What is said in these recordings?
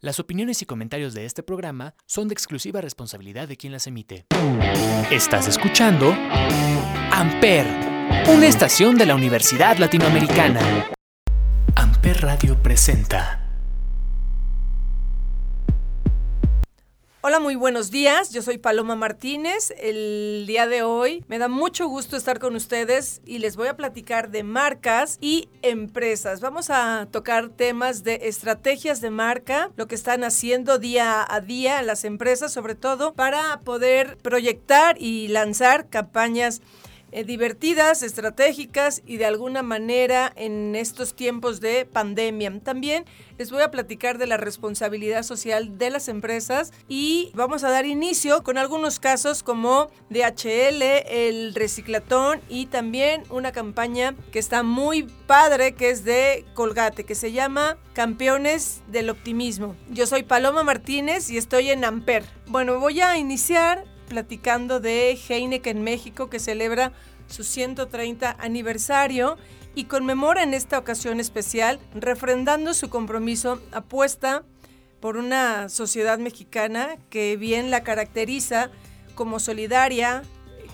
Las opiniones y comentarios de este programa son de exclusiva responsabilidad de quien las emite. Estás escuchando Amper, una estación de la Universidad Latinoamericana. Amper Radio presenta. Hola, muy buenos días. Yo soy Paloma Martínez. El día de hoy me da mucho gusto estar con ustedes y les voy a platicar de marcas y empresas. Vamos a tocar temas de estrategias de marca, lo que están haciendo día a día las empresas, sobre todo para poder proyectar y lanzar campañas eh, divertidas, estratégicas y de alguna manera en estos tiempos de pandemia. También les voy a platicar de la responsabilidad social de las empresas y vamos a dar inicio con algunos casos como DHL, el reciclatón y también una campaña que está muy padre que es de Colgate que se llama Campeones del Optimismo. Yo soy Paloma Martínez y estoy en Amper. Bueno, voy a iniciar platicando de Heineken México que celebra su 130 aniversario y conmemora en esta ocasión especial refrendando su compromiso apuesta por una sociedad mexicana que bien la caracteriza como solidaria,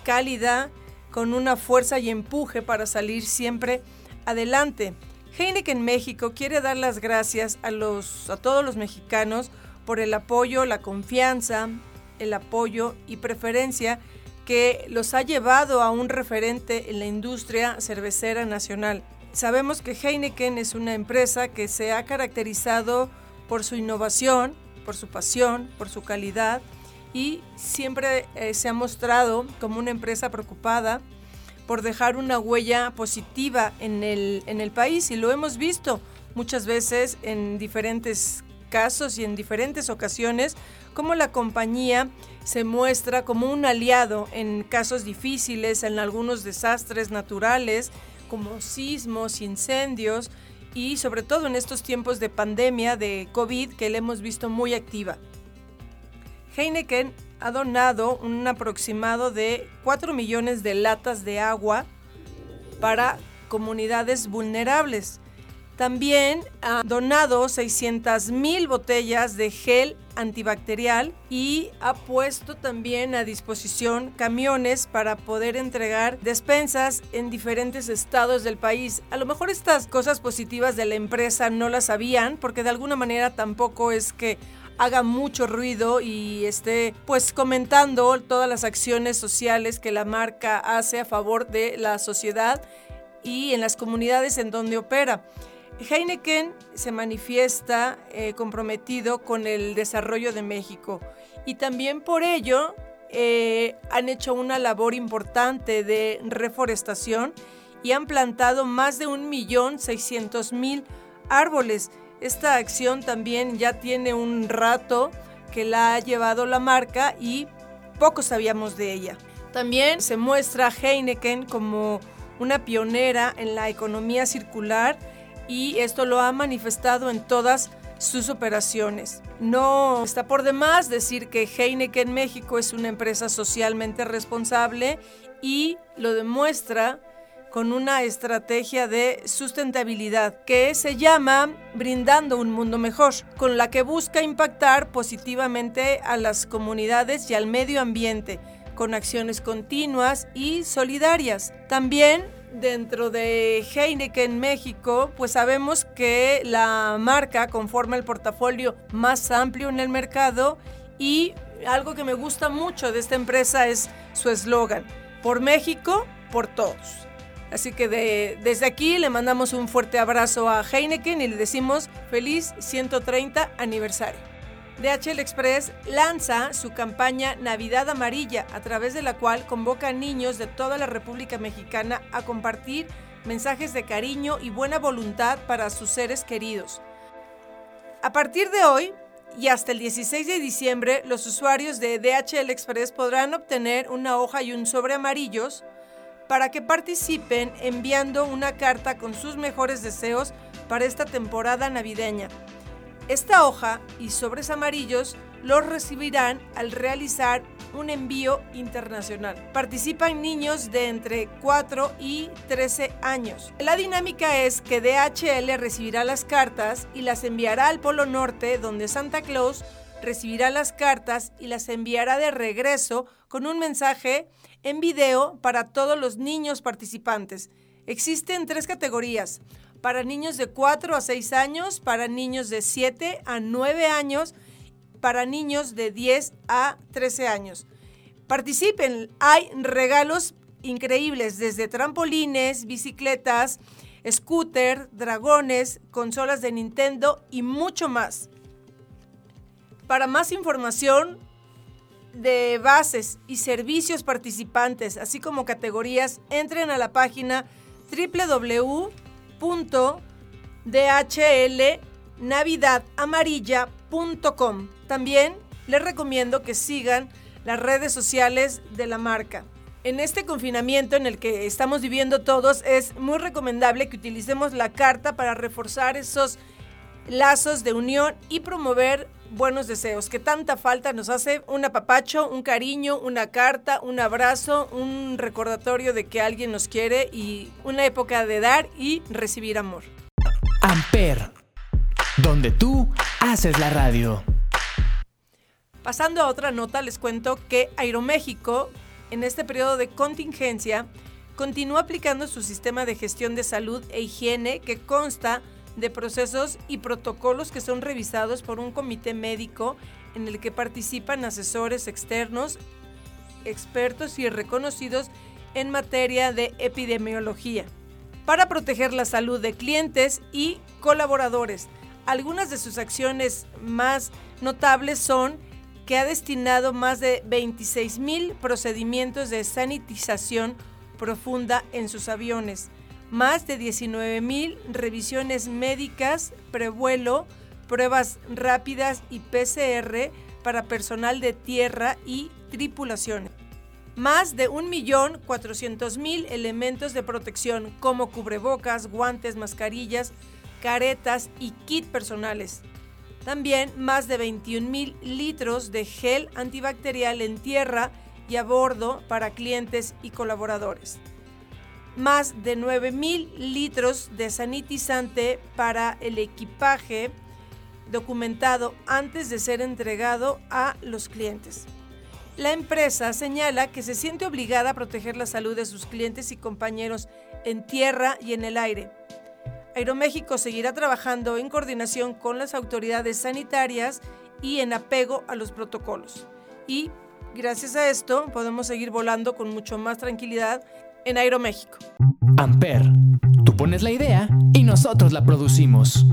cálida, con una fuerza y empuje para salir siempre adelante. Heineken México quiere dar las gracias a, los, a todos los mexicanos por el apoyo, la confianza, el apoyo y preferencia que los ha llevado a un referente en la industria cervecera nacional. Sabemos que Heineken es una empresa que se ha caracterizado por su innovación, por su pasión, por su calidad y siempre eh, se ha mostrado como una empresa preocupada por dejar una huella positiva en el, en el país y lo hemos visto muchas veces en diferentes casos y en diferentes ocasiones cómo la compañía se muestra como un aliado en casos difíciles, en algunos desastres naturales, como sismos, incendios y sobre todo en estos tiempos de pandemia de COVID que le hemos visto muy activa. Heineken ha donado un aproximado de 4 millones de latas de agua para comunidades vulnerables. También ha donado 600 mil botellas de gel antibacterial y ha puesto también a disposición camiones para poder entregar despensas en diferentes estados del país. A lo mejor estas cosas positivas de la empresa no las sabían porque de alguna manera tampoco es que haga mucho ruido y esté pues comentando todas las acciones sociales que la marca hace a favor de la sociedad y en las comunidades en donde opera. Heineken se manifiesta eh, comprometido con el desarrollo de México y también por ello eh, han hecho una labor importante de reforestación y han plantado más de 1.600.000 árboles. Esta acción también ya tiene un rato que la ha llevado la marca y poco sabíamos de ella. También se muestra Heineken como una pionera en la economía circular y esto lo ha manifestado en todas sus operaciones. No está por demás decir que Heineken México es una empresa socialmente responsable y lo demuestra con una estrategia de sustentabilidad que se llama Brindando un Mundo Mejor, con la que busca impactar positivamente a las comunidades y al medio ambiente con acciones continuas y solidarias. También dentro de Heineken México, pues sabemos que la marca conforma el portafolio más amplio en el mercado y algo que me gusta mucho de esta empresa es su eslogan, por México, por todos. Así que desde aquí le mandamos un fuerte abrazo a Heineken y le decimos feliz 130 aniversario. DHL Express lanza su campaña Navidad Amarilla, a través de la cual convoca a niños de toda la República Mexicana a compartir mensajes de cariño y buena voluntad para sus seres queridos. A partir de hoy y hasta el 16 de diciembre, los usuarios de DHL Express podrán obtener una hoja y un sobre amarillos para que participen enviando una carta con sus mejores deseos para esta temporada navideña. Esta hoja y sobres amarillos los recibirán al realizar un envío internacional. Participan niños de entre 4 y 13 años. La dinámica es que DHL recibirá las cartas y las enviará al Polo Norte, donde Santa Claus recibirá las cartas y las enviará de regreso con un mensaje en video para todos los niños participantes. Existen tres categorías. Para niños de 4 a 6 años, para niños de 7 a 9 años, para niños de 10 a 13 años. Participen, hay regalos increíbles, desde trampolines, bicicletas, scooter, dragones, consolas de Nintendo y mucho más. Para más información de bases y servicios participantes, así como categorías, entren a la página www.dhlnavidadamarilla.com. También les recomiendo que sigan las redes sociales de la marca. En este confinamiento en el que estamos viviendo todos, es muy recomendable que utilicemos la carta para reforzar esos lazos de unión y promover buenos deseos, que tanta falta nos hace un apapacho, un cariño, una carta, un abrazo, un recordatorio de que alguien nos quiere y una época de dar y recibir amor. Amper, donde tú haces la radio. Pasando a otra nota, les cuento que Aeroméxico, en este periodo de contingencia, continúa aplicando su sistema de gestión de salud e higiene que consta de procesos y protocolos que son revisados por un comité médico en el que participan asesores externos, expertos y reconocidos en materia de epidemiología, para proteger la salud de clientes y colaboradores. Algunas de sus acciones más notables son que ha destinado más de 26 mil procedimientos de sanitización profunda en sus aviones, más de 19 mil revisiones médicas, prevuelo, pruebas rápidas y PCR para personal de tierra y tripulaciones. Más de 1.400.000 elementos de protección como cubrebocas, guantes, mascarillas, caretas y kit personales. También más de 21.000 litros de gel antibacterial en tierra y a bordo para clientes y colaboradores más de 9.000 litros de sanitizante para el equipaje documentado antes de ser entregado a los clientes. La empresa señala que se siente obligada a proteger la salud de sus clientes y compañeros en tierra y en el aire. Aeroméxico seguirá trabajando en coordinación con las autoridades sanitarias y en apego a los protocolos. Y gracias a esto podemos seguir volando con mucho más tranquilidad en Aeroméxico. Amper, tú pones la idea y nosotros la producimos.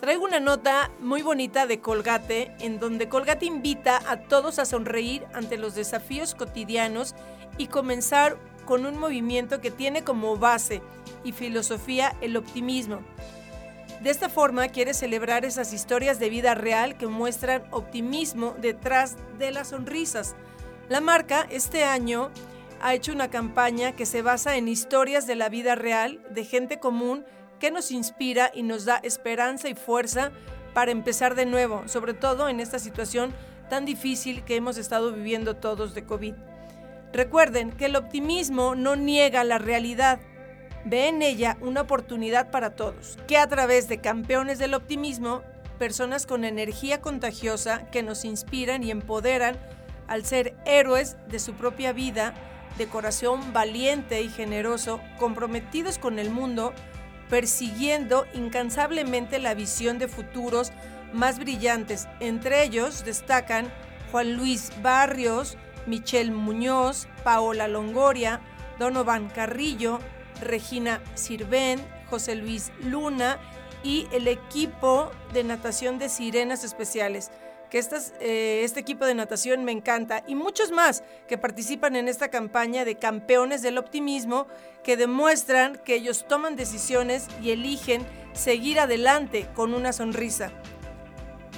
Traigo una nota muy bonita de Colgate, en donde Colgate invita a todos a sonreír ante los desafíos cotidianos y comenzar con un movimiento que tiene como base y filosofía el optimismo. De esta forma quiere celebrar esas historias de vida real que muestran optimismo detrás de las sonrisas. La marca este año ha hecho una campaña que se basa en historias de la vida real de gente común que nos inspira y nos da esperanza y fuerza para empezar de nuevo, sobre todo en esta situación tan difícil que hemos estado viviendo todos de COVID. Recuerden que el optimismo no niega la realidad, ve en ella una oportunidad para todos, que a través de campeones del optimismo, personas con energía contagiosa que nos inspiran y empoderan al ser héroes de su propia vida, de corazón valiente y generoso, comprometidos con el mundo, persiguiendo incansablemente la visión de futuros más brillantes. Entre ellos destacan Juan Luis Barrios, Michelle Muñoz, Paola Longoria, Donovan Carrillo, Regina Sirven, José Luis Luna y el equipo de natación de Sirenas Especiales eh, este equipo de natación me encanta y muchos más que participan en esta campaña de campeones del optimismo que demuestran que ellos toman decisiones y eligen seguir adelante con una sonrisa.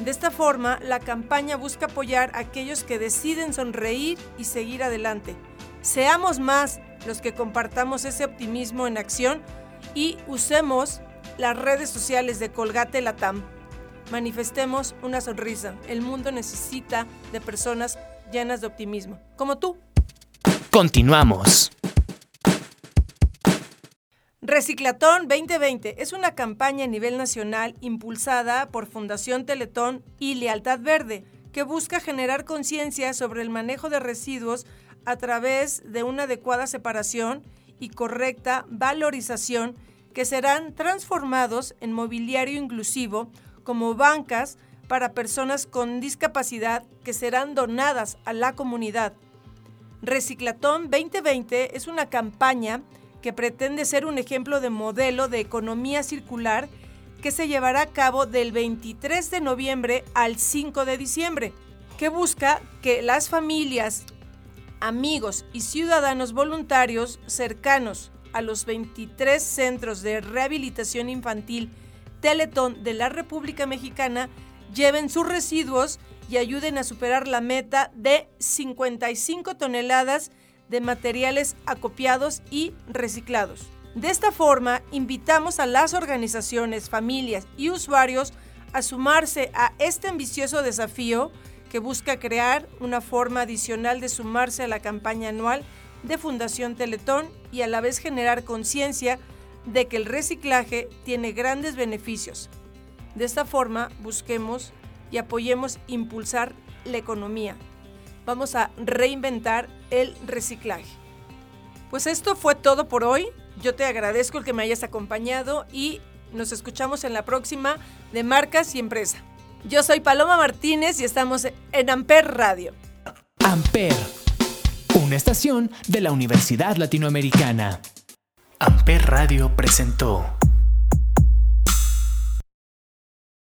De esta forma, la campaña busca apoyar a aquellos que deciden sonreír y seguir adelante. Seamos más los que compartamos ese optimismo en acción y usemos las redes sociales de Colgate Latam Manifestemos una sonrisa. El mundo necesita de personas llenas de optimismo, como tú. Continuamos. Reciclatón 2020 es una campaña a nivel nacional impulsada por Fundación Teletón y Lealtad Verde que busca generar conciencia sobre el manejo de residuos a través de una adecuada separación y correcta valorización que serán transformados en mobiliario inclusivo como bancas para personas con discapacidad que serán donadas a la comunidad. Reciclatón 2020 es una campaña que pretende ser un ejemplo de modelo de economía circular que se llevará a cabo del 23 de noviembre al 5 de diciembre, que busca que las familias, amigos y ciudadanos voluntarios cercanos a los 23 centros de rehabilitación infantil Teletón de la República Mexicana lleven sus residuos y ayuden a superar la meta de 55 toneladas de materiales acopiados y reciclados. De esta forma, invitamos a las organizaciones, familias y usuarios a sumarse a este ambicioso desafío que busca crear una forma adicional de sumarse a la campaña anual de Fundación Teletón y a la vez generar conciencia de que el reciclaje tiene grandes beneficios. De esta forma, busquemos y apoyemos impulsar la economía. Vamos a reinventar el reciclaje. Pues esto fue todo por hoy. Yo te agradezco el que me hayas acompañado y nos escuchamos en la próxima de Marcas y Empresa. Yo soy Paloma Martínez y estamos en Amper Radio. Amper, una estación de la Universidad Latinoamericana. Amper Radio presentó.